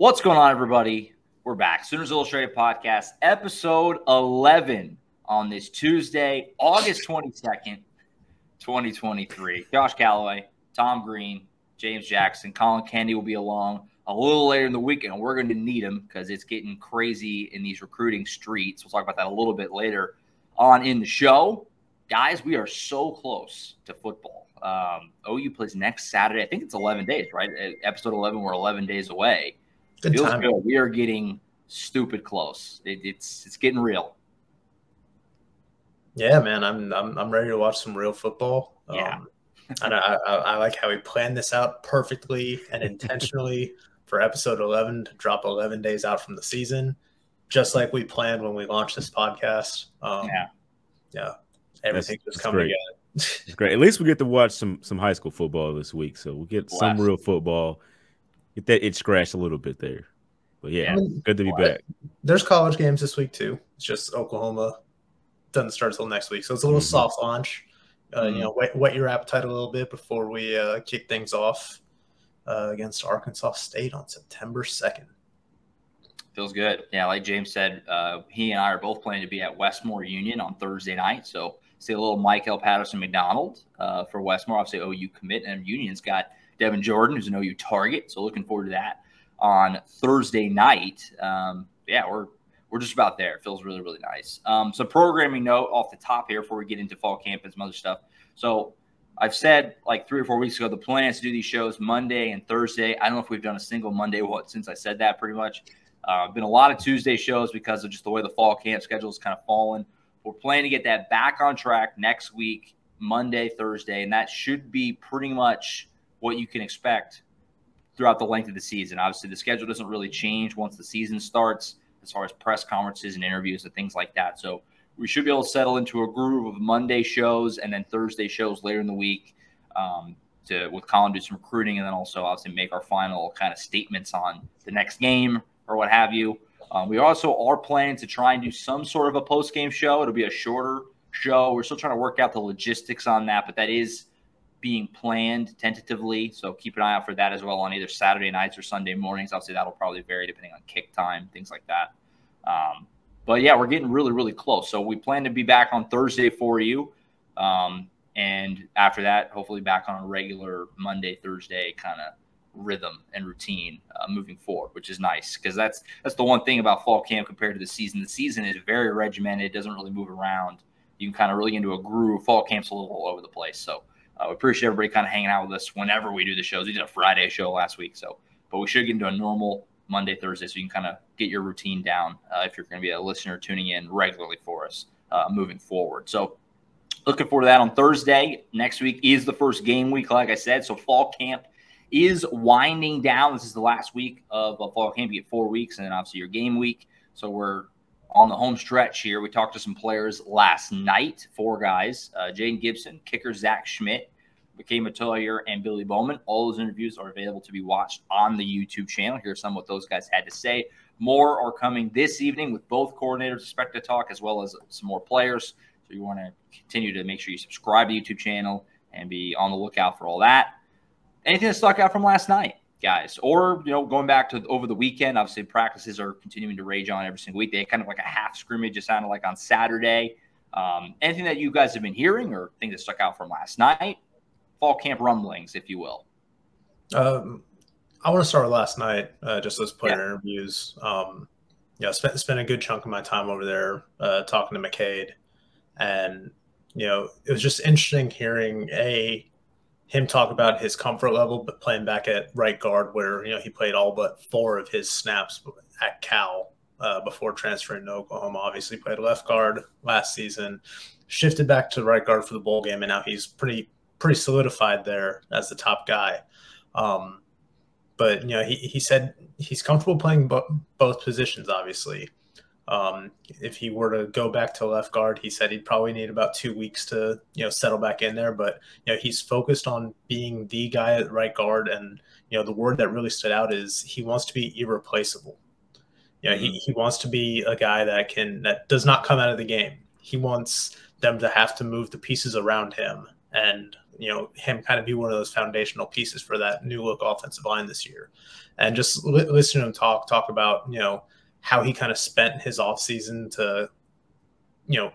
What's going on, everybody? We're back. Sooners Illustrated Podcast, episode 11 on this Tuesday, August 22nd, 2023. Josh Callaway, Tom Green, James Jackson, Colin Kennedy will be along a little later in the week, and we're going to need them because it's getting crazy in these recruiting streets. We'll talk about that a little bit later on in the show. Guys, we are so close to football. Um, OU plays next Saturday. I think it's 11 days, right? Episode 11, we're 11 days away. Good Feels time. good. We are getting stupid close. It, it's it's getting real. Yeah, man, I'm I'm I'm ready to watch some real football. Yeah. Um, and I, I, I like how we planned this out perfectly and intentionally for episode 11 to drop 11 days out from the season, just like we planned when we launched this podcast. Um, yeah, yeah, everything that's, just coming together. it's great. At least we get to watch some some high school football this week, so we'll get some real football get that it scratched a little bit there. But yeah, I mean, good to be back. There's college games this week too. It's just Oklahoma doesn't start until next week, so it's a little mm-hmm. soft launch. Uh, mm-hmm. You know, whet, whet, your appetite a little bit before we uh, kick things off uh, against Arkansas State on September second. Feels good. Yeah, like James said, uh, he and I are both planning to be at Westmoore Union on Thursday night. So see a little Michael Patterson McDonald uh, for Westmoore. Obviously, OU commit and Union's got Devin Jordan, who's an OU target. So looking forward to that on Thursday night. Um, yeah, we're we're just about there. It feels really, really nice. Um, so programming note off the top here before we get into fall camp and some other stuff. So I've said like three or four weeks ago the plan is to do these shows Monday and Thursday. I don't know if we've done a single Monday what since I said that pretty much. Uh, been a lot of Tuesday shows because of just the way the fall camp schedule is kind of fallen. We're planning to get that back on track next week, Monday, Thursday, and that should be pretty much what you can expect throughout the length of the season. Obviously, the schedule doesn't really change once the season starts as far as press conferences and interviews and things like that. So we should be able to settle into a groove of Monday shows and then Thursday shows later in the week um, to with Colin do some recruiting and then also obviously make our final kind of statements on the next game or what have you. Um, we also are planning to try and do some sort of a post game show. It'll be a shorter show. We're still trying to work out the logistics on that, but that is being planned tentatively. So keep an eye out for that as well on either Saturday nights or Sunday mornings. Obviously, that'll probably vary depending on kick time, things like that. Um, but yeah, we're getting really, really close. So we plan to be back on Thursday for you. Um, and after that, hopefully back on a regular Monday, Thursday kind of rhythm and routine uh, moving forward, which is nice because that's that's the one thing about fall camp compared to the season. The season is very regimented; it doesn't really move around. You can kind of really get into a groove. Fall camp's a little all over the place, so uh, we appreciate everybody kind of hanging out with us whenever we do the shows. We did a Friday show last week, so but we should get into a normal Monday, Thursday, so you can kind of get your routine down uh, if you're going to be a listener tuning in regularly for us uh, moving forward. So looking forward to that on Thursday. Next week is the first game week, like I said. So fall camp is winding down. This is the last week of fall camp. You get four weeks, and then obviously your game week. So we're on the home stretch here. We talked to some players last night, four guys uh, Jaden Gibson, kicker Zach Schmidt, McKade Mettauer, and Billy Bowman. All those interviews are available to be watched on the YouTube channel. Here's some of what those guys had to say. more are coming this evening with both coordinators expect to talk as well as some more players. So you want to continue to make sure you subscribe to the YouTube channel and be on the lookout for all that. Anything that stuck out from last night, guys, or you know, going back to over the weekend. Obviously, practices are continuing to rage on every single week. They had kind of like a half scrimmage. It sounded like on Saturday. Um, anything that you guys have been hearing or things that stuck out from last night? Fall camp rumblings, if you will. Um, I want to start last night, uh, just those player yeah. interviews. Um, yeah, spent spent a good chunk of my time over there uh, talking to McKade, and you know it was just interesting hearing a him talk about his comfort level, but playing back at right guard, where you know he played all but four of his snaps at Cal uh, before transferring to Oklahoma. Obviously, played left guard last season, shifted back to right guard for the bowl game, and now he's pretty pretty solidified there as the top guy. Um, but you know, he, he said he's comfortable playing bo- both positions. Obviously, um, if he were to go back to left guard, he said he'd probably need about two weeks to you know settle back in there. But you know, he's focused on being the guy at right guard, and you know, the word that really stood out is he wants to be irreplaceable. You know, he, mm-hmm. he wants to be a guy that can that does not come out of the game. He wants them to have to move the pieces around him and you know him kind of be one of those foundational pieces for that new look offensive line this year and just li- listen to him talk talk about you know how he kind of spent his offseason to you know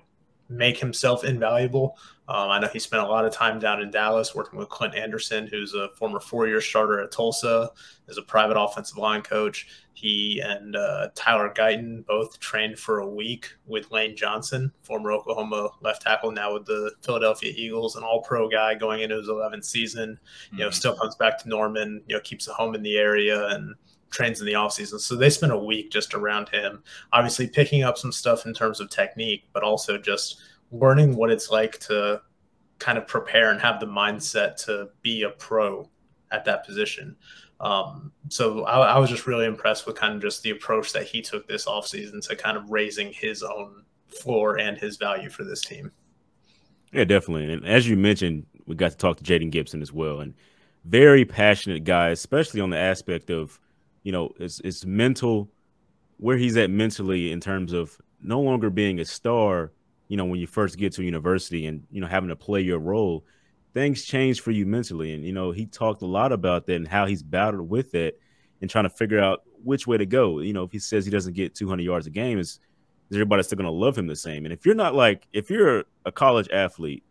make himself invaluable um, I know he spent a lot of time down in Dallas working with Clint Anderson, who's a former four-year starter at Tulsa, as a private offensive line coach. He and uh, Tyler Guyton both trained for a week with Lane Johnson, former Oklahoma left tackle, now with the Philadelphia Eagles, an All-Pro guy going into his 11th season. You know, mm-hmm. still comes back to Norman. You know, keeps a home in the area and trains in the offseason. So they spent a week just around him, obviously picking up some stuff in terms of technique, but also just – learning what it's like to kind of prepare and have the mindset to be a pro at that position. Um, so I, I, was just really impressed with kind of just the approach that he took this offseason to kind of raising his own floor and his value for this team. Yeah, definitely. And as you mentioned, we got to talk to Jaden Gibson as well. And very passionate guy, especially on the aspect of, you know, it's, it's mental, where he's at mentally in terms of no longer being a star – you know, when you first get to university and, you know, having to play your role, things change for you mentally. And, you know, he talked a lot about that and how he's battled with it and trying to figure out which way to go. You know, if he says he doesn't get 200 yards a game, is, is everybody still going to love him the same? And if you're not like, if you're a college athlete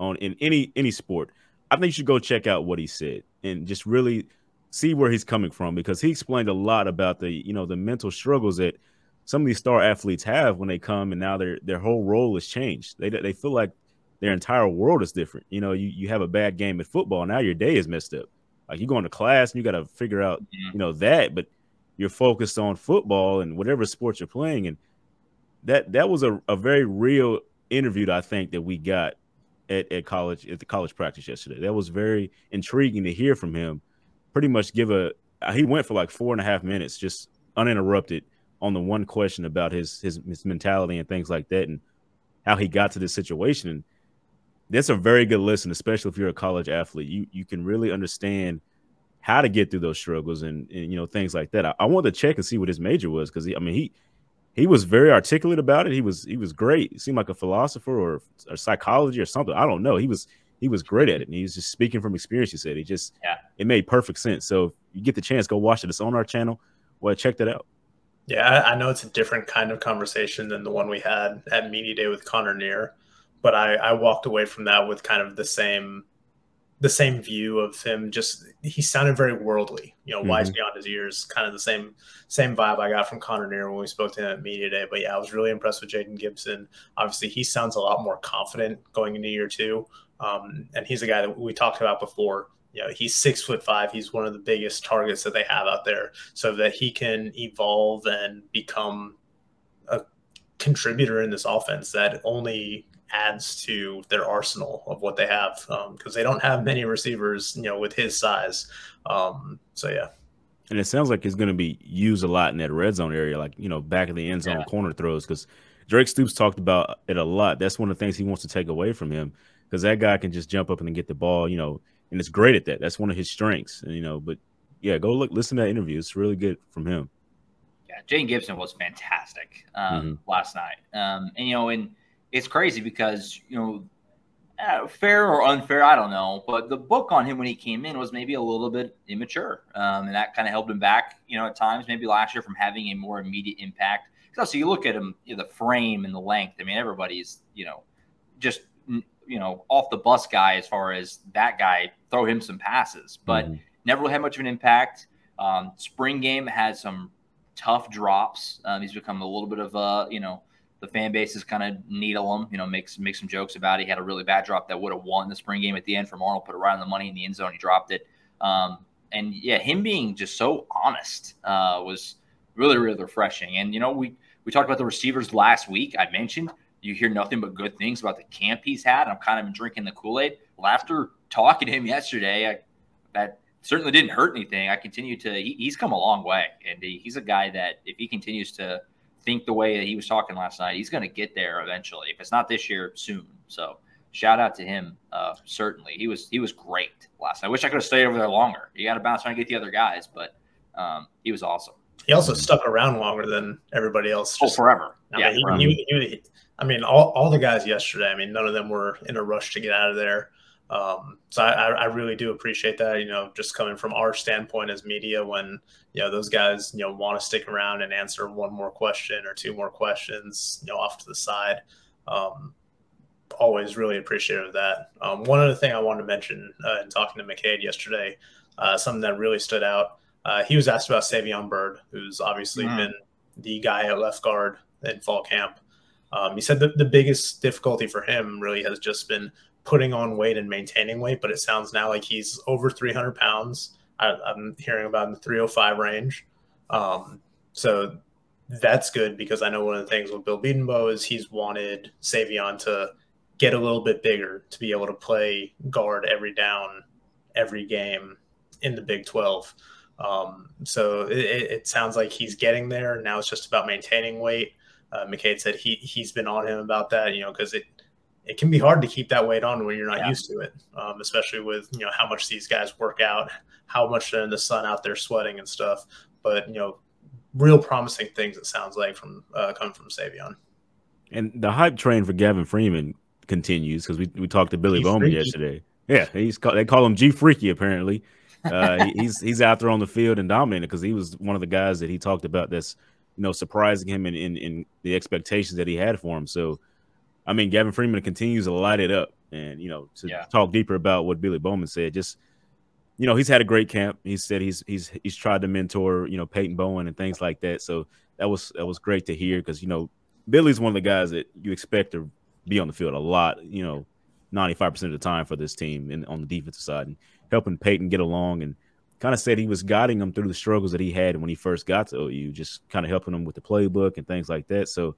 on in any any sport, I think you should go check out what he said and just really see where he's coming from because he explained a lot about the, you know, the mental struggles that – some of these star athletes have when they come and now their their whole role has changed. They they feel like their entire world is different. You know, you, you have a bad game at football, now your day is messed up. Like you go into class and you got to figure out, mm-hmm. you know, that, but you're focused on football and whatever sport you're playing. And that that was a, a very real interview that I think that we got at, at college at the college practice yesterday. That was very intriguing to hear from him. Pretty much give a he went for like four and a half minutes, just uninterrupted on the one question about his his his mentality and things like that and how he got to this situation. And that's a very good listen, especially if you're a college athlete. You you can really understand how to get through those struggles and, and you know things like that. I, I wanted to check and see what his major was because I mean he he was very articulate about it. He was he was great. He seemed like a philosopher or, or psychology or something. I don't know. He was he was great at it. And he was just speaking from experience. He said he just yeah. it made perfect sense. So if you get the chance, go watch it. It's on our channel. Well, check that out. Yeah, I, know it's a different kind of conversation than the one we had at Media Day with Connor Neer, but I, I walked away from that with kind of the same the same view of him just he sounded very worldly you know mm-hmm. wise beyond his years kind of the same same vibe i got from connor neer when we spoke to him at media day but yeah i was really impressed with jaden gibson obviously he sounds a lot more confident going into year two um, and he's a guy that we talked about before. You know he's six foot five. He's one of the biggest targets that they have out there so that he can evolve and become a contributor in this offense that only adds to their arsenal of what they have because um, they don't have many receivers you know with his size. Um, so yeah. And it sounds like he's going to be used a lot in that red zone area like you know back of the end zone yeah. corner throws because drake stoops talked about it a lot. That's one of the things he wants to take away from him because that guy can just jump up and get the ball you know and it's great at that. That's one of his strengths, and, you know. But yeah, go look, listen to that interview. It's really good from him. Yeah, Jaden Gibson was fantastic um, mm-hmm. last night. Um, and, you know, and it's crazy because, you know, uh, fair or unfair, I don't know. But the book on him when he came in was maybe a little bit immature. Um, and that kind of held him back, you know, at times, maybe last year from having a more immediate impact. Also, you look at him, you know, the frame and the length. I mean, everybody's, you know, just, you know, off the bus guy as far as that guy, throw him some passes, but mm-hmm. never really had much of an impact. Um, spring game had some tough drops. Um, he's become a little bit of a, you know, the fan base is kind of needle him, you know, makes make some jokes about it. He had a really bad drop that would have won the spring game at the end from Arnold, put it right on the money in the end zone. He dropped it. Um, and yeah, him being just so honest uh, was really, really refreshing. And, you know, we, we talked about the receivers last week. I mentioned you hear nothing but good things about the camp he's had. I'm kind of drinking the Kool Aid. Well, after talking to him yesterday, I, that certainly didn't hurt anything. I continue to, he, he's come a long way. And he, he's a guy that if he continues to think the way that he was talking last night, he's going to get there eventually. If it's not this year, soon. So shout out to him. Uh, certainly, he was he was great last night. I wish I could have stayed over there longer. You got to bounce around and get the other guys, but um, he was awesome. He also stuck around longer than everybody else. Oh, just, oh, forever. I yeah, mean. He, he, he, I mean, all, all the guys yesterday. I mean, none of them were in a rush to get out of there. Um, so I, I, really do appreciate that, you know, just coming from our standpoint as media when, you know, those guys, you know, want to stick around and answer one more question or two more questions, you know, off to the side. Um, always really appreciative of that. Um, one other thing I wanted to mention uh, in talking to McKade yesterday, uh, something that really stood out. Uh, he was asked about Savion Byrd, who's obviously mm. been the guy at left guard in fall camp. Um, he said that the biggest difficulty for him really has just been putting on weight and maintaining weight, but it sounds now like he's over 300 pounds. I, am hearing about in the 305 range. Um, so that's good because I know one of the things with Bill Bedenbaugh is he's wanted Savion to get a little bit bigger to be able to play guard every down, every game in the Big 12. Um, so it, it, sounds like he's getting there. Now it's just about maintaining weight. Uh, McCade said he he's been on him about that, you know, because it it can be hard to keep that weight on when you're not yeah. used to it, um, especially with you know how much these guys work out, how much they're in the sun out there sweating and stuff. But you know, real promising things it sounds like from uh, coming from Savion. And the hype train for Gavin Freeman continues because we, we talked to Billy G Bowman Freaky. yesterday. Yeah, he's called, they call him G Freaky apparently. Uh, he's he's out there on the field and dominating because he was one of the guys that he talked about that's you know surprising him in, in, in the expectations that he had for him. So I mean, Gavin Freeman continues to light it up. And, you know, to yeah. talk deeper about what Billy Bowman said, just, you know, he's had a great camp. He said he's he's he's tried to mentor, you know, Peyton Bowen and things like that. So that was that was great to hear because, you know, Billy's one of the guys that you expect to be on the field a lot, you know, 95% of the time for this team and on the defensive side and helping Peyton get along and kind of said he was guiding him through the struggles that he had when he first got to OU, just kind of helping him with the playbook and things like that. So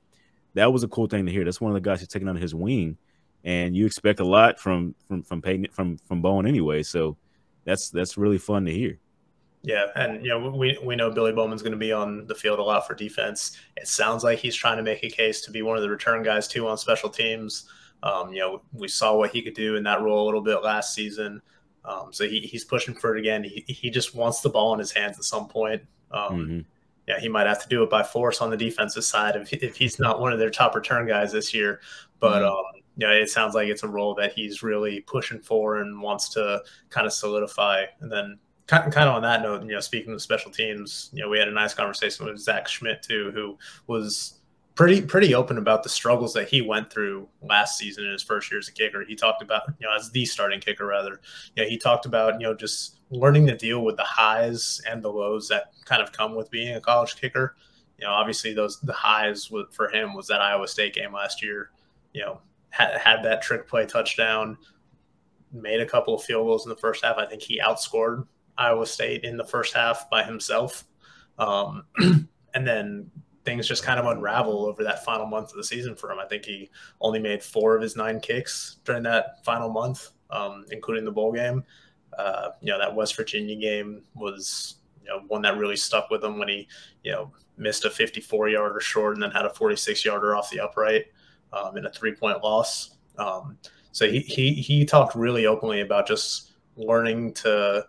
that was a cool thing to hear. That's one of the guys he's taking under his wing, and you expect a lot from from from Peyton from from Bowen anyway. So that's that's really fun to hear. Yeah, and you know we we know Billy Bowman's going to be on the field a lot for defense. It sounds like he's trying to make a case to be one of the return guys too on special teams. Um, you know, we saw what he could do in that role a little bit last season. Um, so he, he's pushing for it again. He, he just wants the ball in his hands at some point. Um, mm-hmm yeah, he might have to do it by force on the defensive side if, if he's not one of their top return guys this year. But mm-hmm. um, yeah, it sounds like it's a role that he's really pushing for and wants to kind of solidify. And then kind kind of on that note, you know, speaking of special teams, you know, we had a nice conversation with Zach Schmidt too, who was pretty pretty open about the struggles that he went through last season in his first year as a kicker. He talked about, you know, as the starting kicker rather. Yeah, he talked about, you know, just learning to deal with the highs and the lows that kind of come with being a college kicker. You know, obviously those the highs for him was that Iowa State game last year. You know, had had that trick play touchdown, made a couple of field goals in the first half. I think he outscored Iowa State in the first half by himself. Um, and then things just kind of unravel over that final month of the season for him. I think he only made four of his nine kicks during that final month, um, including the bowl game. Uh, you know, that West Virginia game was you know one that really stuck with him when he you know missed a 54 yarder short and then had a 46 yarder off the upright um, in a three point loss. Um, so he, he he talked really openly about just learning to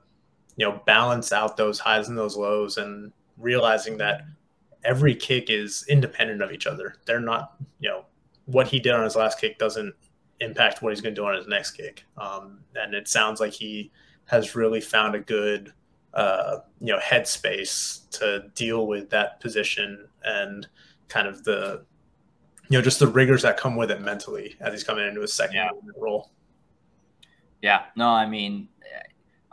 you know balance out those highs and those lows and realizing that every kick is independent of each other. They're not, you know, what he did on his last kick doesn't impact what he's going to do on his next kick. Um, and it sounds like he has really found a good, uh, you know, headspace to deal with that position and kind of the, you know, just the rigors that come with it mentally as he's coming into his second yeah. role. Yeah, no, I mean,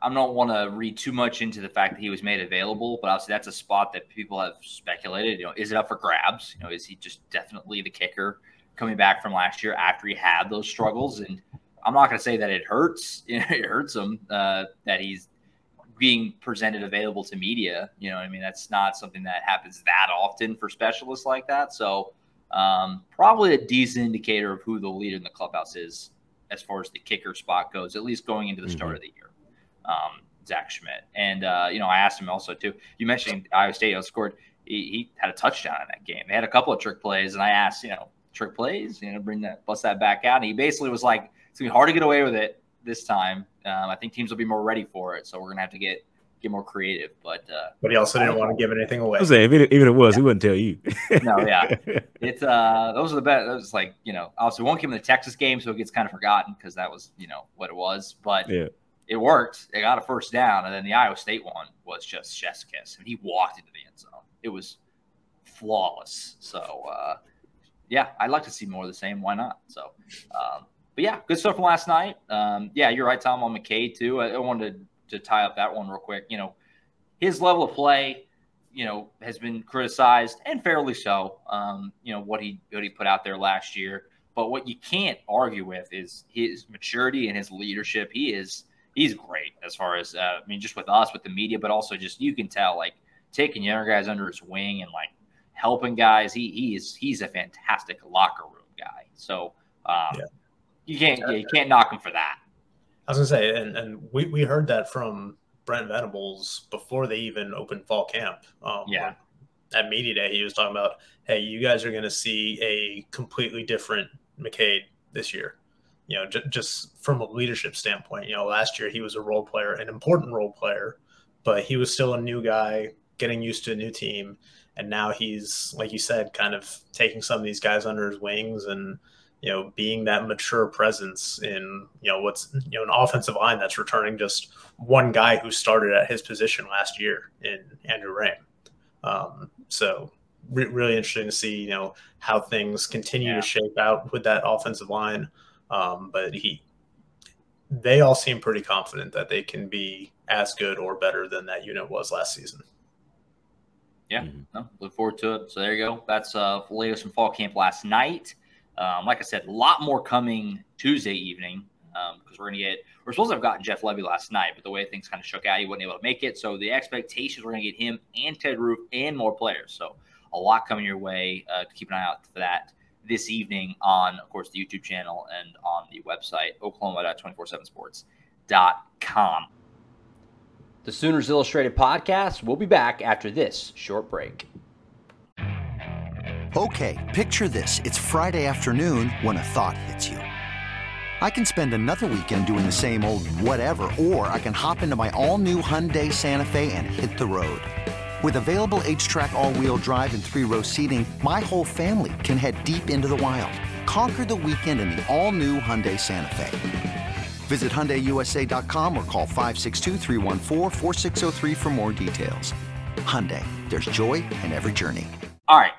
I don't want to read too much into the fact that he was made available, but obviously that's a spot that people have speculated. You know, is it up for grabs? You know, is he just definitely the kicker coming back from last year after he had those struggles? And I'm not going to say that it hurts. You know, it hurts him uh, that he's being presented available to media. You know, I mean, that's not something that happens that often for specialists like that. So, um, probably a decent indicator of who the leader in the clubhouse is as far as the kicker spot goes, at least going into the mm-hmm. start of the year um, Zach Schmidt. And uh, you know, I asked him also too. You mentioned Iowa State scored. He, he, had a touchdown in that game. They had a couple of trick plays, and I asked, you know, trick plays, you know, bring that bust that back out. And he basically was like, it's gonna be hard to get away with it this time. Um, I think teams will be more ready for it, so we're gonna have to get get more creative. But uh, but he also didn't want to give anything away. I was saying, even, even if it was, yeah. he wouldn't tell you. no, yeah, it's uh, those are the best. Those like you know, obviously won't give him the Texas game, so it gets kind of forgotten because that was you know what it was. But yeah it worked. They got a first down, and then the Iowa State one was just chef's kiss. Mean, he walked into the end zone. It was flawless. So, uh, yeah, I'd like to see more of the same. Why not? So, um, but yeah, good stuff from last night. Um, yeah, you're right, Tom, on McKade too. I, I wanted to, to tie up that one real quick. You know, his level of play, you know, has been criticized and fairly so. Um, you know what he what he put out there last year, but what you can't argue with is his maturity and his leadership. He is he's great as far as uh, I mean, just with us, with the media, but also just you can tell like taking younger guys under his wing and like helping guys. He he's he's a fantastic locker room guy. So um, yeah. you can't yeah, you can't knock him for that. I was gonna say, and and we we heard that from Brent Venables before they even opened fall camp. Um, yeah. At media day, he was talking about, hey, you guys are going to see a completely different McKade this year you know, j- just from a leadership standpoint. You know, last year he was a role player, an important role player, but he was still a new guy getting used to a new team. And now he's, like you said, kind of taking some of these guys under his wings and, you know, being that mature presence in, you know, what's, you know, an offensive line that's returning just one guy who started at his position last year in Andrew Raym. Um, so re- really interesting to see, you know, how things continue yeah. to shape out with that offensive line. Um, but he, they all seem pretty confident that they can be as good or better than that unit was last season. Yeah, mm-hmm. no, look forward to it. So there you go. That's uh, latest from fall camp last night. Um, like I said, a lot more coming Tuesday evening Um, because um, we're going to get. We're supposed to have gotten Jeff Lebby last night, but the way things kind of shook out, he wasn't able to make it. So the expectations we're going to get him and Ted Roof and more players. So a lot coming your way. Uh, keep an eye out for that this evening on, of course, the YouTube channel and on the website, oklahoma.247sports.com. The Sooners Illustrated podcast will be back after this short break. Okay, picture this. It's Friday afternoon when a thought hits you. I can spend another weekend doing the same old whatever, or I can hop into my all new Hyundai Santa Fe and hit the road. With available HTRAC all-wheel drive and three-row seating, my whole family can head deep into the wild. Conquer the weekend in the all-new Hyundai Santa Fe. Visit HyundaiUSA.com or call 562 for more details. Hyundai, there's joy in every journey. All right.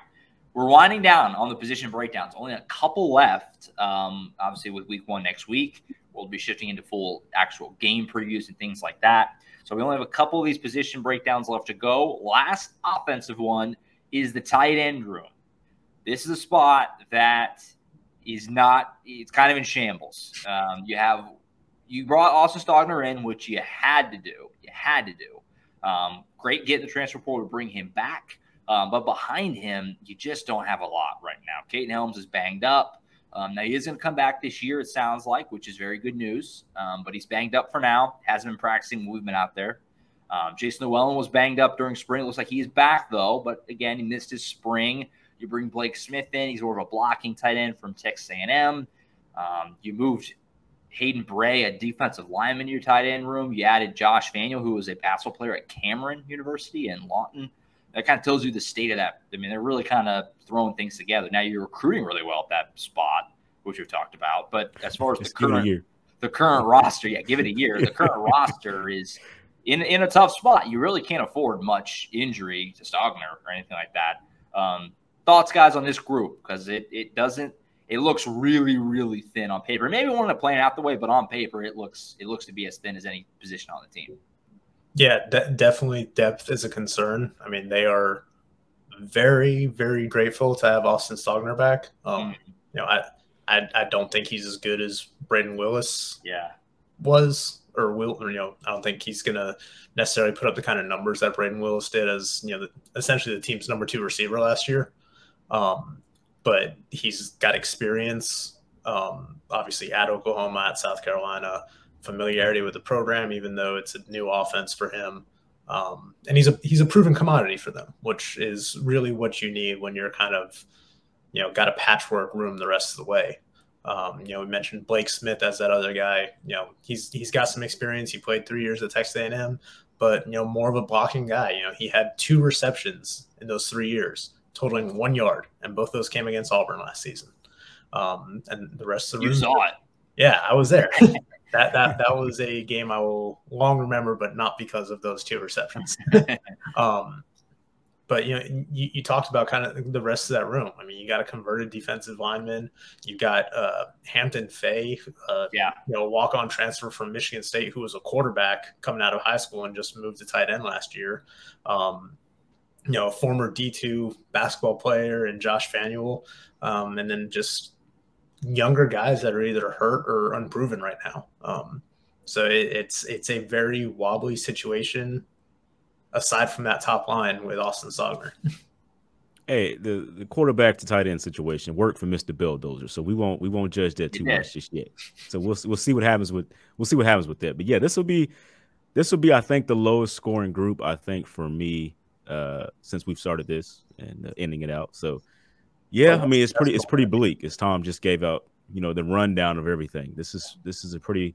We're winding down on the position breakdowns. Only a couple left. Um, obviously, with week one next week, we'll be shifting into full actual game previews and things like that. So we only have a couple of these position breakdowns left to go. Last offensive one is the tight end room. This is a spot that is not, it's kind of in shambles. Um, you have, you brought Austin Stogner in, which you had to do. You had to do. Um, great getting the transfer portal to bring him back. Um, but behind him, you just don't have a lot right now. Kaden Helms is banged up. Um, now he is going to come back this year, it sounds like, which is very good news. Um, but he's banged up for now. Hasn't been practicing movement out there. Um, Jason Llewellyn was banged up during spring. It looks like he's back though, but again, he missed his spring. You bring Blake Smith in. He's more of a blocking tight end from Texas A&M. Um, you moved Hayden Bray, a defensive lineman, to your tight end room. You added Josh Fanuel, who was a basketball player at Cameron University in Lawton. That kind of tells you the state of that. I mean, they're really kind of throwing things together. Now you're recruiting really well at that spot, which we've talked about. But as far as the current the current roster, yeah, give it a year. The current roster is in in a tough spot. You really can't afford much injury to Stogner or anything like that. Um, thoughts, guys, on this group because it it doesn't. It looks really, really thin on paper. Maybe one of playing out the way, but on paper, it looks it looks to be as thin as any position on the team. Yeah, de- definitely depth is a concern. I mean, they are very, very grateful to have Austin Stogner back. Um, mm-hmm. You know, I, I, I don't think he's as good as Brayden Willis. Yeah, was or will or, you know I don't think he's gonna necessarily put up the kind of numbers that Brayden Willis did as you know the, essentially the team's number two receiver last year. Um, but he's got experience, um, obviously at Oklahoma, at South Carolina, familiarity with the program, even though it's a new offense for him. Um, and he's a he's a proven commodity for them, which is really what you need when you're kind of, you know, got a patchwork room the rest of the way. Um, you know, we mentioned Blake Smith as that other guy. You know, he's he's got some experience. He played three years at Texas A&M, but you know, more of a blocking guy. You know, he had two receptions in those three years, totaling one yard, and both those came against Auburn last season. Um, and the rest of the you room, saw it. Yeah, I was there. that that that was a game I will long remember, but not because of those two receptions. um, but you know, you, you, talked about kind of the rest of that room. I mean, you got a converted defensive lineman. You got uh, Hampton Fay, uh, yeah, you know, walk on transfer from Michigan State, who was a quarterback coming out of high school and just moved to tight end last year. Um, you know, a former D two basketball player and Josh Fanuel, um, and then just younger guys that are either hurt or unproven right now. Um, so it, it's it's a very wobbly situation. Aside from that top line with Austin Stogner. hey, the, the quarterback to tight end situation worked for Mr. Belldozer, so we won't we won't judge that too much just yet. So we'll we'll see what happens with we'll see what happens with that. But yeah, this will be this will be I think the lowest scoring group I think for me uh since we've started this and uh, ending it out. So yeah, I mean it's pretty it's pretty bleak as Tom just gave out, you know, the rundown of everything. This is this is a pretty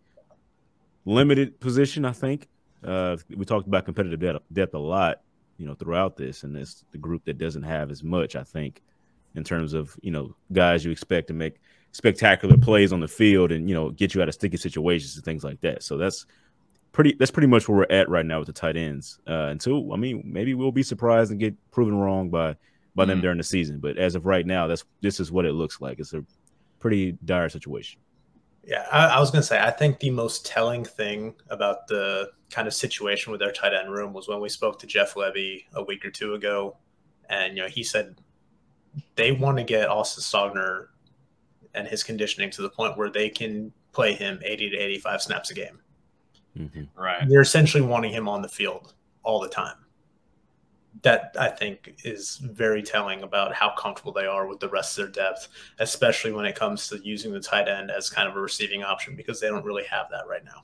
limited position, I think. Uh, we talked about competitive depth, depth a lot, you know, throughout this, and it's the group that doesn't have as much, I think, in terms of you know guys you expect to make spectacular plays on the field and you know get you out of sticky situations and things like that. So that's pretty that's pretty much where we're at right now with the tight ends. Uh, until I mean, maybe we'll be surprised and get proven wrong by by them mm-hmm. during the season. But as of right now, that's this is what it looks like. It's a pretty dire situation. Yeah, I, I was going to say, I think the most telling thing about the kind of situation with their tight end room was when we spoke to Jeff Lebby a week or two ago, and you know he said they want to get Austin Stogner and his conditioning to the point where they can play him 80 to 85 snaps a game. Mm-hmm. Right. They're essentially wanting him on the field all the time that I think is very telling about how comfortable they are with the rest of their depth, especially when it comes to using the tight end as kind of a receiving option because they don't really have that right now.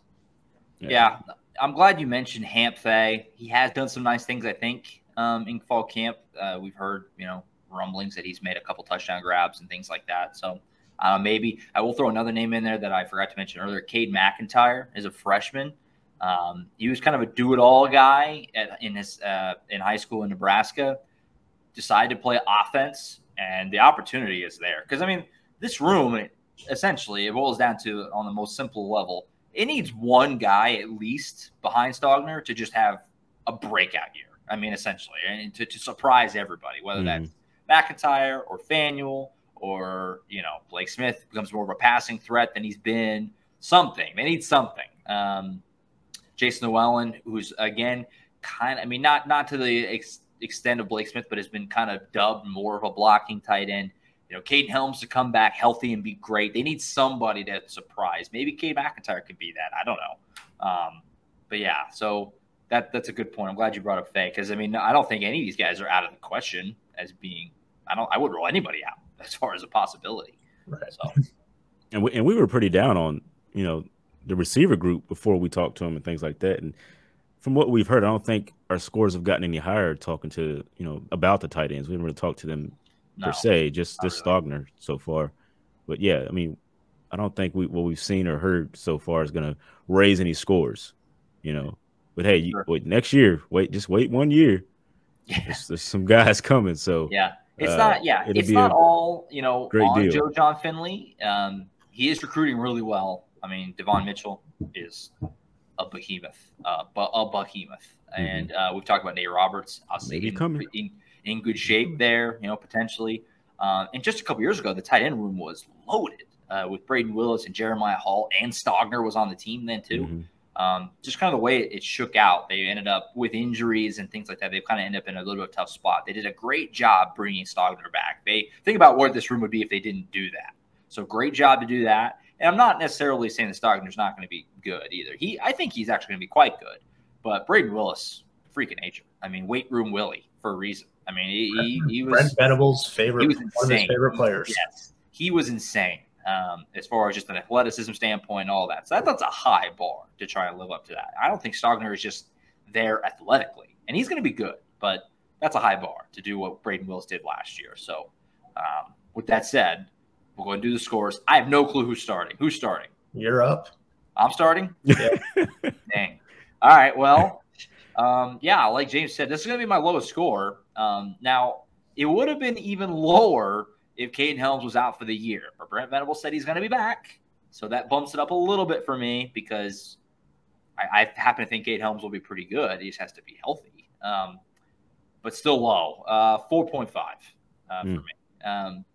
Yeah, yeah I'm glad you mentioned Hamp Fay. He has done some nice things, I think, um, in fall camp. Uh, we've heard, you know, rumblings that he's made a couple touchdown grabs and things like that. So uh, maybe I will throw another name in there that I forgot to mention earlier. Cade McIntyre is a freshman. Um, he was kind of a do-it-all guy at, in his uh, in high school in Nebraska. Decided to play offense, and the opportunity is there. Because I mean, this room essentially it boils down to on the most simple level. It needs one guy at least behind Stogner to just have a breakout year. I mean, essentially, and to, to surprise everybody, whether mm. that's McIntyre or Fanuel or you know Blake Smith becomes more of a passing threat than he's been. Something they need something. Um, Jason Llewellyn, who's again kind of, I mean, not not to the ex- extent of Blake Smith, but has been kind of dubbed more of a blocking tight end. You know, Kaden Helms to come back healthy and be great. They need somebody to surprise. Maybe Cade McIntyre could be that. I don't know. Um, but yeah, so that that's a good point. I'm glad you brought up Fay because I mean, I don't think any of these guys are out of the question as being. I don't. I would rule anybody out as far as a possibility. Right. So, and we and we were pretty down on you know the receiver group before we talked to them and things like that. And from what we've heard, I don't think our scores have gotten any higher talking to you know about the tight ends. We haven't really talked to them no, per se, just this really. Stogner so far. But yeah, I mean, I don't think we what we've seen or heard so far is going to raise any scores, you know. But hey, you, wait next year. Wait, just wait one year. yeah. there's, there's, some guys coming. So yeah, it's uh, not yeah, it's not all you know on deal. Joe John Finley. Um, he is recruiting really well. I mean, Devon Mitchell is a behemoth, uh, but a behemoth. Mm-hmm. And uh, we've talked about Nate Roberts. I'll say in, in, in, good shape there, you know, potentially. Uh, and just a couple years ago, the tight end room was loaded uh, with Brayden Willis and Jeremiah Hall, and Stogner was on the team then too. Mm-hmm. Um, just kind of the way it, it, shook out, they ended up with injuries and things like that. They've kind of ended up in a little bit of a tough spot. They did a great job bringing Stogner back. They think about what this room would be if they didn't do that. So great job to do that. And I'm not necessarily saying that Stogner's not going to be good either. He, I think he's actually going to be quite good. But Brayden Willis, freaking nature. I mean, weight room Willie for a reason. I mean, he, he, he was Brent Venables' favorite, he was insane. of his favorite players. Yes, he was insane um, as far as just an athleticism standpoint and all that. So that, that's a high bar to try and live up to that. I don't think Stogner is just there athletically, and he's going to be good, but that's a high bar to do what Brayden Willis did last year. So, um, with that said, we'll go and do the scores. I have no clue who's starting. Who's starting? You're up. I'm starting. Yeah. Dang. All right. Well, um, yeah, like James said, this is going to be my lowest score. Um, now, it would have been even lower if Kaden Helms was out for the year, but Brent Venable said he's going to be back. So that bumps it up a little bit for me because I, I happen to think Kaden Helms will be pretty good. He just has to be healthy. Um, but still low, uh, 4.5 uh, mm. for me. Um,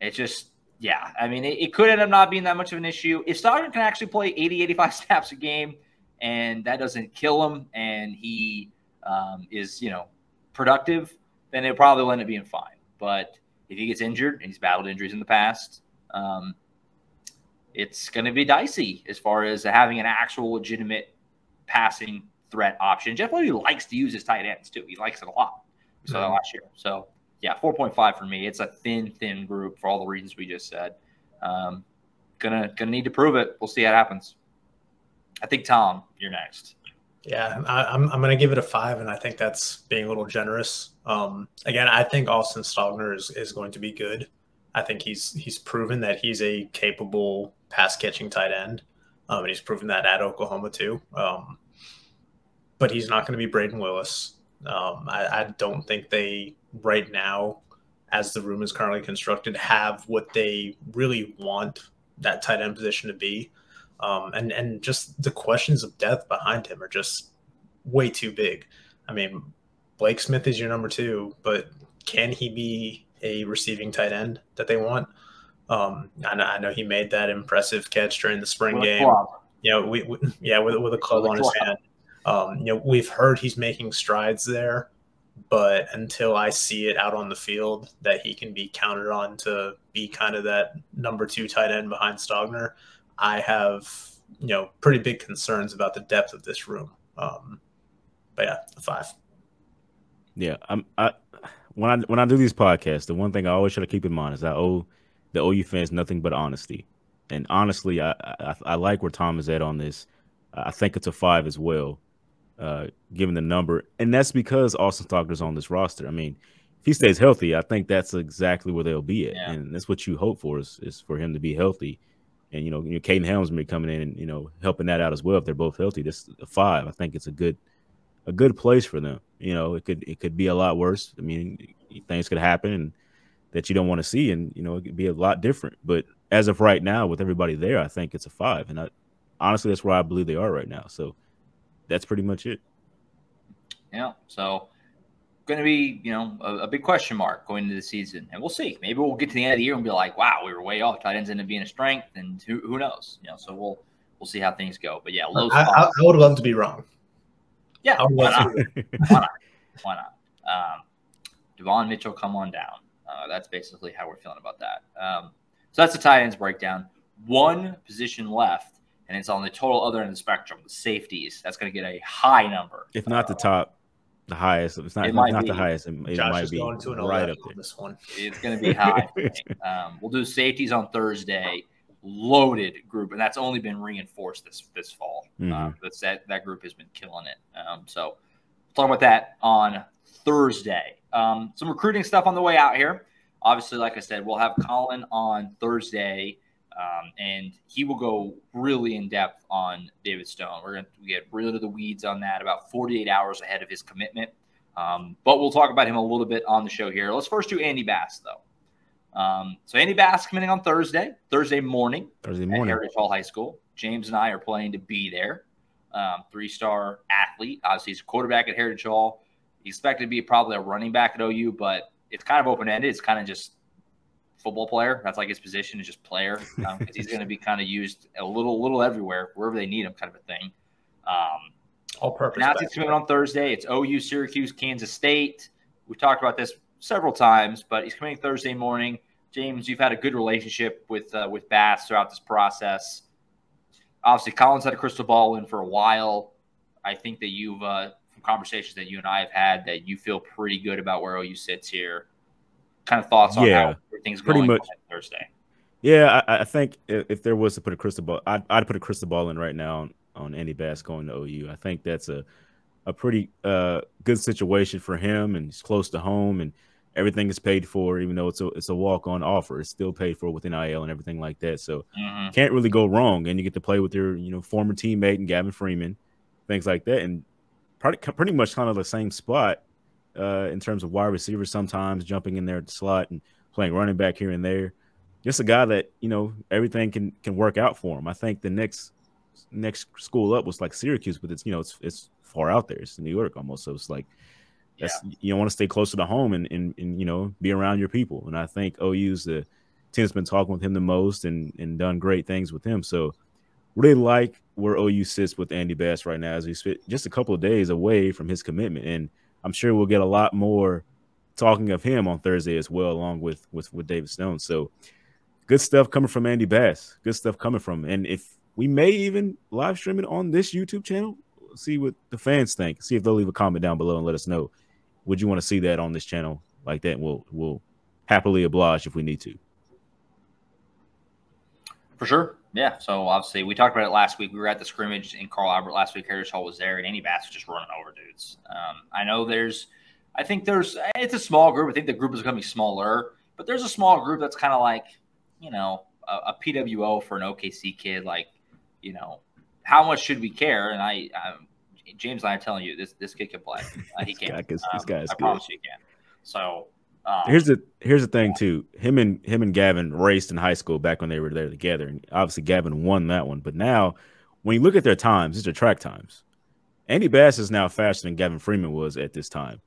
it's just, yeah, I mean, it, it, could end up not being that much of an issue. If Stogner can actually play 80, 85 snaps a game and that doesn't kill him and he um, is, you know, productive, then it probably will end up being fine. But if he gets injured, and he's battled injuries in the past, um, it's going to be dicey as far as having an actual legitimate passing threat option. Jeff Lebby likes to use his tight ends too. He likes it a lot. We saw that last year. So yeah, 4.5 for me. It's a thin, thin group for all the reasons we just said. Um, gonna gonna need to prove it. We'll see how it happens. I think Tom, you're next. Yeah, I, am I'm, I'm to give it a five, and I think that's being a little generous. Um, again, I think Austin Stogner is, is going to be good. I think he's he's proven that he's a capable pass catching tight end, um, and he's proven that at Oklahoma too. Um, but he's not going to be Brayden Willis. Um, I, I don't think they right now, as the room is currently constructed, have what they really want that tight end position to be. Um, and and just the questions of death behind him are just way too big. I mean, Blake Smith is your number two, but can he be a receiving tight end that they want? Um, I, know, I know he made that impressive catch during the spring game. You know, we, we, yeah, with with a club with on his hand. Um, you know, we've heard he's making strides there, but until I see it out on the field that he can be counted on to be kind of that number two tight end behind Stogner, I have you know pretty big concerns about the depth of this room. Um, but yeah, five. Yeah, I'm. I when I when I do these podcasts, the one thing I always try to keep in mind is I owe the OU fans nothing but honesty. And honestly, I, I, I like where Tom is at on this. I think it's a five as well, uh, given the number, and that's because Austin Stogner's on this roster. I mean, if he stays healthy, I think that's exactly where they'll be at, yeah. and that's what you hope for is, is for him to be healthy and you know, you know, Kaden Helms may be coming in and you know helping that out as well if they're both healthy. This five, I think it's a good a good place for them. You know, it could it could be a lot worse. I mean, things could happen and that you don't want to see, and you know, it could be a lot different. But as of right now, with everybody there, I think it's a five, and I, honestly, that's where I believe they are right now. So that's pretty much it. Yeah. So going to be, you know, a, a, big question mark going into the season. And we'll see. Maybe we'll get to the end of the year and be like, wow, we were way off. Tight ends ended up being a strength, and who, who knows? You know, so we'll we'll see how things go. But yeah, I, I, I, would love to be wrong. Yeah, why not? why not? Why not? Um, Devon Mitchell, come on down. Uh, that's basically how we're feeling about that. Um, so that's the tight ends breakdown. One position left, and it's on the total other end of the spectrum, the safeties. That's going to get a high number. If not the top the highest. It's not, it it's not the highest. It, it might be going to an right up there. This one. It's going to be high. um, we'll do safeties on Thursday. Loaded group, and that's only been reinforced this this fall. Mm-hmm. Uh, that's that that group has been killing it. Um, so we'll talk about that on Thursday. Um, some recruiting stuff on the way out here. Obviously, like I said, we'll have Colin on Thursday. Um, and he will go really in depth on David Stone. We're going to get rid of the weeds on that about 48 hours ahead of his commitment. Um, but we'll talk about him a little bit on the show here. Let's first do Andy Bass, though. Um, so Andy Bass committing on Thursday, Thursday morning, Thursday at morning. Heritage Hall High School. James and I are planning to be there. Um, three-star athlete. Obviously, he's a quarterback at Heritage Hall. He's expected to be probably a running back at OU, but it's kind of open-ended. It's kind of just football player. That's like his position is just player. Um, 'cause he's going to be kind of used a little, little everywhere, wherever they need him, kind of a thing. Um, All purpose. now it's coming on Thursday. It's OU, Syracuse, Kansas State. We talked about this several times, but he's coming Thursday morning. James, you've had a good relationship with uh, with Bass throughout this process. Obviously, Collins had a crystal ball in for a while. I think that you've uh, from conversations that you and I have had that you feel pretty good about where OU sits here. Kind of thoughts on Yeah, how everything's pretty going much. on Thursday. Yeah, I, I think if, there was to put a crystal ball, I'd, I'd put a crystal ball in right now on, on Andy Bass going to OU. I think that's a a pretty uh, good situation for him, and he's close to home, and everything is paid for. Even though it's a it's a walk on offer, it's still paid for with NIL and everything like that. So Mhm. can't really go wrong, and you get to play with your you know former teammate and Gavin Freeman, things like that, and pretty pretty much kind of the same spot uh, in terms of wide receivers. Sometimes jumping in there at the slot and playing running back here and there. Just a guy that you know everything can can work out for him. I think the next next school up was like Syracuse, but it's you know it's it's far out there. It's New York almost, so it's like that's you want to stay closer to home and, and and you know be around your people. And I think OU's the team that's been talking with him the most and and done great things with him. So really like where OU sits with Andy Bass right now as he's just a couple of days away from his commitment. And I'm sure we'll get a lot more talking of him on Thursday as well, along with with, with David Stone. So good stuff coming from Andy Bass. Good stuff coming from. And if we may even live stream it on this YouTube channel, see what the fans think. See if they'll leave a comment down below and let us know. Would you want to see that on this channel like that? We'll we'll happily oblige if we need to. For sure. Yeah. So obviously, we talked about it last week. We were at the scrimmage in Carl Albert last week. Heritage Hall was there, and Andy Bass was just running over dudes. Um, I know there's, I think there's, it's a small group. I think the group is becoming smaller, but there's a small group that's kind of like, you know, a, a PWO for an OKC kid. Like, you know, how much should we care? And I, um, James and I are telling you, this this kid can play. Uh, he This can. guy is- this Um, guy is I good. promise you, he can. So um, Here's the here's the thing too. Him and him and Gavin raced in high school back when they were there together, and obviously Gavin won that one. But now, when you look at their times, these are track times. Andy Bass is now faster than Gavin Freeman was at this time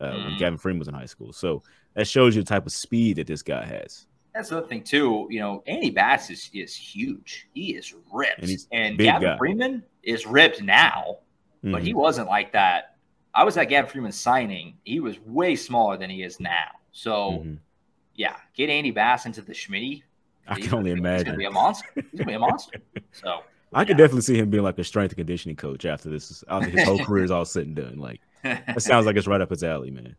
uh, when Mm. Gavin Freeman was in high school. So that shows you the type of speed that this guy has. That's the other thing too. You know, Andy Bass is is huge. He is ripped, And and Gavin guy. Freeman is ripped now, but he Mhm. wasn't like that. I was at Gavin Freeman signing. He was way smaller than he is now. So Mhm. yeah, get Andy Bass into the Schmitty. I can only gonna He's gonna imagine. be a monster. He's gonna be a monster. So I could definitely see him being like a strength and conditioning coach after this. After his whole career is all said and done. Like that sounds like it's right up his alley, man.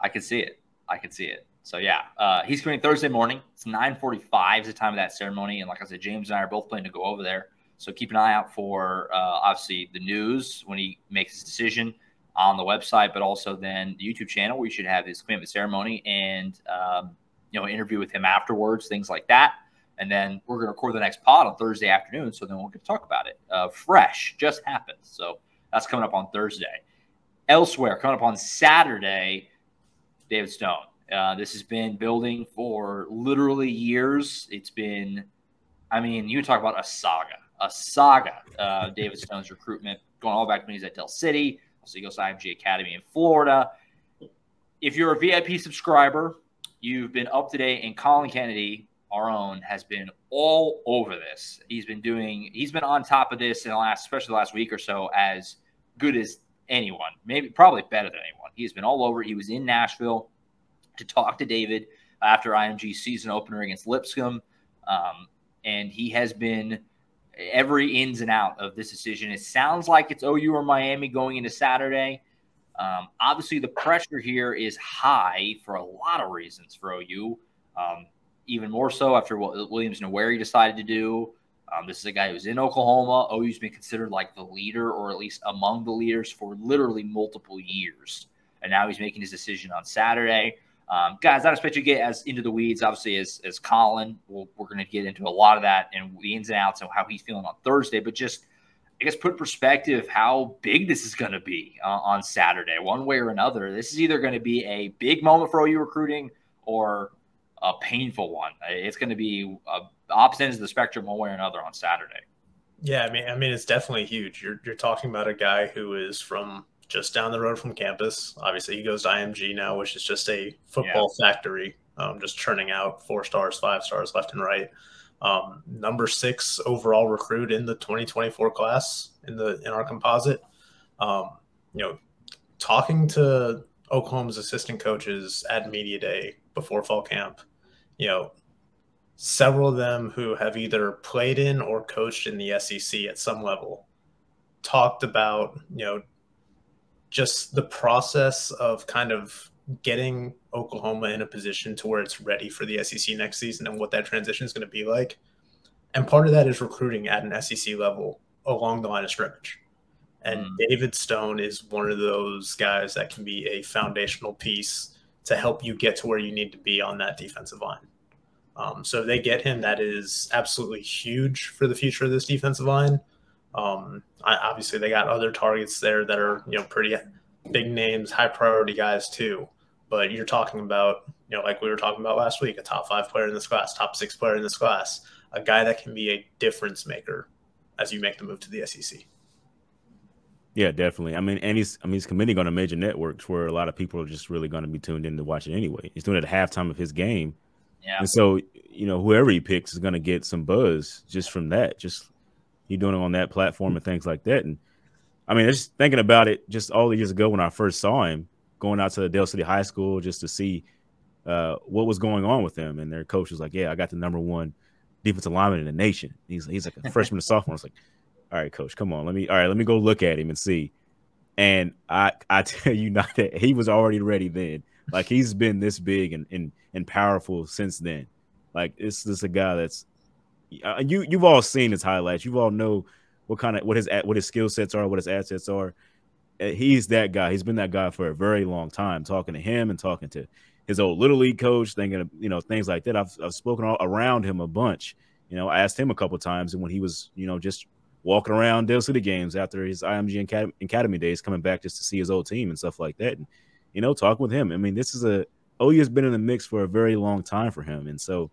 I can see it. I can see it. So yeah, uh, he's coming Thursday morning. It's 9:45 is the time of that ceremony, and like I said, James and I are both planning to go over there. So keep an eye out for uh, obviously the news when he makes his decision on the website, but also then the YouTube channel We should have his commitment ceremony and um, you know interview with him afterwards, things like that. And then we're going to record the next pod on Thursday afternoon, so then we'll get to talk about it. Uh, fresh, just happened. So that's coming up on Thursday. Elsewhere, coming up on Saturday, David Stone. Uh, this has been building for literally years. It's been, I mean, you talk about a saga, a saga. Uh, David Stone's recruitment going all back when he's at Del City. Goes to IMG Academy in Florida. If you're a VIP subscriber, you've been up to date, and Colin Kennedy, our own, has been all over this. He's been doing, he's been on top of this in the last, especially the last week or so, as good as anyone, maybe probably better than anyone. He's been all over. He was in Nashville to talk to David after IMG season opener against Lipscomb. Um, and he has been every ins and out of this decision. It sounds like it's OU or Miami going into Saturday. Um, obviously, the pressure here is high for a lot of reasons for OU. Um, even more so after what Williams Nwaneri decided to do. Um, this is a guy who's in Oklahoma. OU's been considered like the leader, or at least among the leaders, for literally multiple years. And now he's making his decision on Saturday. Um, guys, I expect you to get as into the weeds, obviously, as, as Colin. We'll, we're going to get into a lot of that and the ins and outs and how he's feeling on Thursday. But just I guess put perspective how big this is going to be uh, on Saturday, one way or another. This is either going to be a big moment for OU recruiting or a painful one. It's going to be uh, opposite ends of the spectrum, one way or another, on Saturday. Yeah, I mean, I mean, it's definitely huge. You're you're talking about a guy who is from just down the road from campus. Obviously, he goes to IMG now, which is just a football yeah. factory, um, just churning out four stars, five stars left and right. Um, number six overall recruit in the 2024 class in the in our composite. Um, you know, talking to Oklahoma's assistant coaches at media day before fall camp, you know, several of them who have either played in or coached in the SEC at some level talked about, you know, just the process of kind of getting Oklahoma in a position to where it's ready for the SEC next season and what that transition is going to be like. And part of that is recruiting at an SEC level along the line of scrimmage. And mm. David Stone is one of those guys that can be a foundational piece to help you get to where you need to be on that defensive line. Um, so if they get him, that is absolutely huge for the future of this defensive line. Um, I, obviously, they got other targets there that are you know pretty big names, high priority guys too. But you're talking about you know like we were talking about last week, a top five player in this class, top six player in this class, a guy that can be a difference maker as you make the move to the SEC. Yeah, definitely. I mean, and he's I mean he's committing on a major networks where a lot of people are just really going to be tuned in to watch it anyway. He's doing it at halftime of his game yeah. And so, you know, whoever he picks is going to get some buzz just from that. Just you doing it on that platform and things like that. And I mean, just thinking about it, just all the years ago when I first saw him going out to Del City High School just to see uh, what was going on with him, and their coach was like, "Yeah, I got the number one defensive lineman in the nation." He's he's like a freshman to sophomore. I was like, "All right, coach, come on, let me all right, let me go look at him and see." And I I tell you not that he was already ready then. Like he's been this big and and, and powerful since then. Like it's just a guy that's uh, you you've all seen his highlights. You've all know what kind of what his what his skill sets are, what his assets are. Uh, he's that guy. He's been that guy for a very long time. Talking to him and talking to his old little league coach, thinking of you know things like that. I've I've spoken all around him a bunch. You know, I asked him a couple times, and when he was you know just walking around Del City games after his IMG Academy days, coming back just to see his old team and stuff like that. And you know, talking with him. I mean, this is a OU has been in the mix for a very long time for him, and so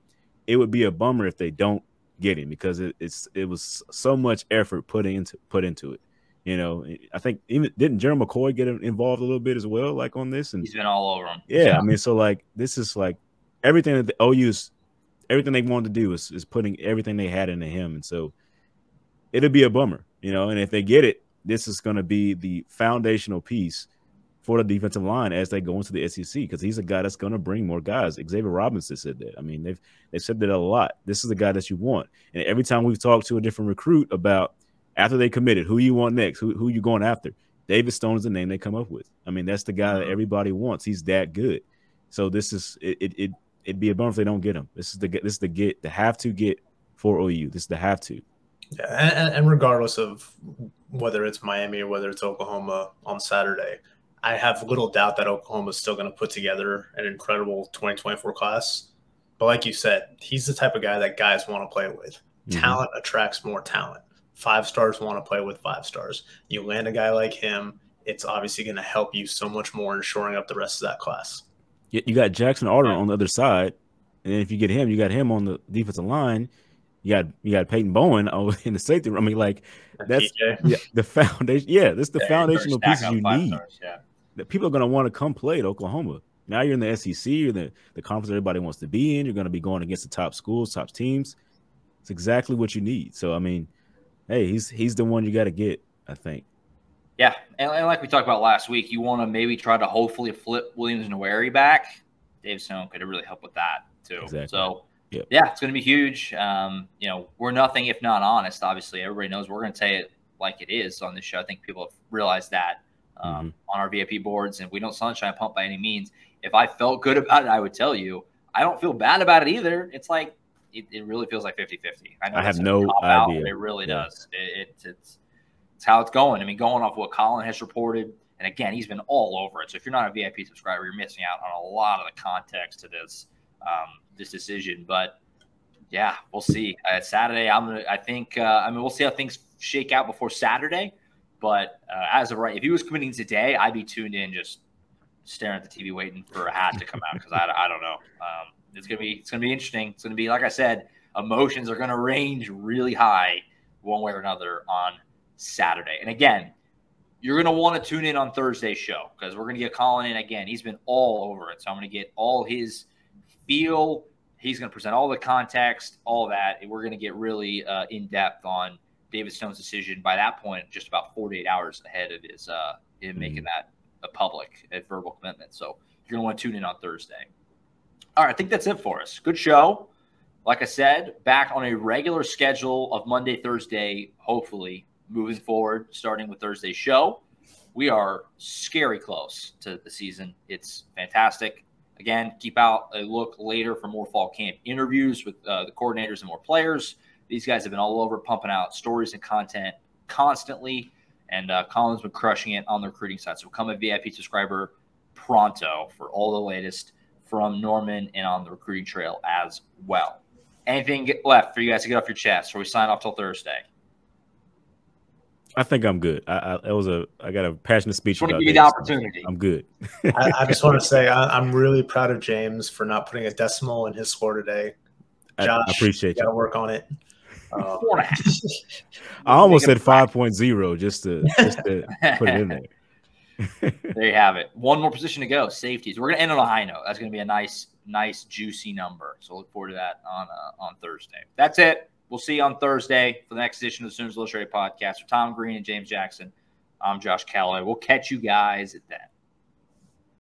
it would be a bummer if they don't get him because it, it's it was so much effort put into put into it. You know, I think even didn't Jeremy McCoy get involved a little bit as well, like on this, and he's been all over him. Yeah, I mean, so like this is like everything that the OU's everything they wanted to do is is putting everything they had into him, and so it'll be a bummer, you know. And if they get it, this is going to be the foundational piece for the defensive line as they go into the SEC because he's a guy that's going to bring more guys. Xavier Robinson said that. I mean, they've they've said that a lot. This is a guy that you want. And every time we've talked to a different recruit about after they committed, who you want next, who who you going after, David Stone is the name they come up with. I mean, that's the guy that mm-hmm. everybody wants. He's that good. So this is it. It, it it'd be a bummer if they don't get him. This is the this is the get the have to get for OU. This is the have to. Yeah, and, and regardless of whether it's Miami or whether it's Oklahoma on Saturday, I have little doubt that Oklahoma is still going to put together an incredible 2024 class. But like you said, he's the type of guy that guys want to play with. Mm-hmm. Talent attracts more talent. Five stars want to play with five stars. You land a guy like him, it's obviously going to help you so much more in shoring up the rest of that class. You got Jackson Arnold on the other side, and if you get him, you got him on the defensive line. You got you got Peyton Bowen in the safety room. I mean, like that's yeah, the foundation. Yeah, that's the yeah, foundational pieces you need. Stars, yeah that people are going to want to come play at Oklahoma. Now you're in the SEC, you're the, the conference everybody wants to be in. You're going to be going against the top schools, top teams. It's exactly what you need. So I mean, hey, he's he's the one you got to get. I think. Yeah, and, and, like we talked about last week, you want to maybe try to hopefully flip Williams and Nwaneri back. Dave Stone could really help with that too. Exactly. So. Yep. Yeah, it's going to be huge. Um, you know, we're nothing if not honest. Obviously, everybody knows we're going to say it like it is on this show. I think people have realized that um, mm-hmm. on our VIP boards, and we don't sunshine pump by any means. If I felt good about it, I would tell you. I don't feel bad about it either. It's like it, it really feels like 50 50. I, I have no idea. Out, it really yeah. does. It, it, it's, it's how it's going. I mean, going off what Colin has reported, and again, he's been all over it. So if you're not a VIP subscriber, you're missing out on a lot of the context to this um, this decision. But yeah, we'll see. Uh, Saturday, I'm gonna. I think. Uh, I mean, we'll see how things shake out before Saturday. But uh, as of right, if he was committing today, I'd be tuned in, just staring at the TV, waiting for a hat to come out because I, I don't know. Um, it's gonna be it's gonna be interesting. It's gonna be like I said, emotions are gonna range really high one way or another on Saturday. And again, you're to want to tune in on Thursday's show because we're to get Colin in again. He's been all over it. So I'm to get all his feel. He's to present all the context, all that. And we're to get really uh, in depth on David Stone's decision by that point, just about 48 hours ahead of his uh, him mm-hmm. making that a public a verbal commitment. So you're going to want to tune in on Thursday. All right, I think that's it for us. Good show. Like I said, back on a regular schedule of Monday, Thursday, hopefully moving forward, starting with Thursday's show. We are scary close to the season. It's fantastic. Again, keep out a look later for more fall camp interviews with uh, the coordinators and more players. These guys have been all over pumping out stories and content constantly. And uh, Colin's been crushing it on the recruiting side. So become a VIP subscriber pronto for all the latest from Norman and on the recruiting trail as well. Anything left for you guys to get off your chest before we sign off till Thursday? I think I'm good. I, I was a I got a passionate speech. I want to give you the opportunity. I'm good. I, I, just want to say I, am really proud of James for not putting a decimal in his score today. Josh, I, appreciate you. Got to work on it. Um, I almost said 5.0 just to just to put it in there. there you have it. One more position to go. Safeties. We're gonna end on a high note. That's gonna be a nice, nice, juicy number. So look forward to that on uh, on Thursday. That's it. We'll see you on Thursday for the next edition of the Sooners Illustrated podcast. For Tom Green and James Jackson, I'm Josh Callaway. We'll catch you guys at that.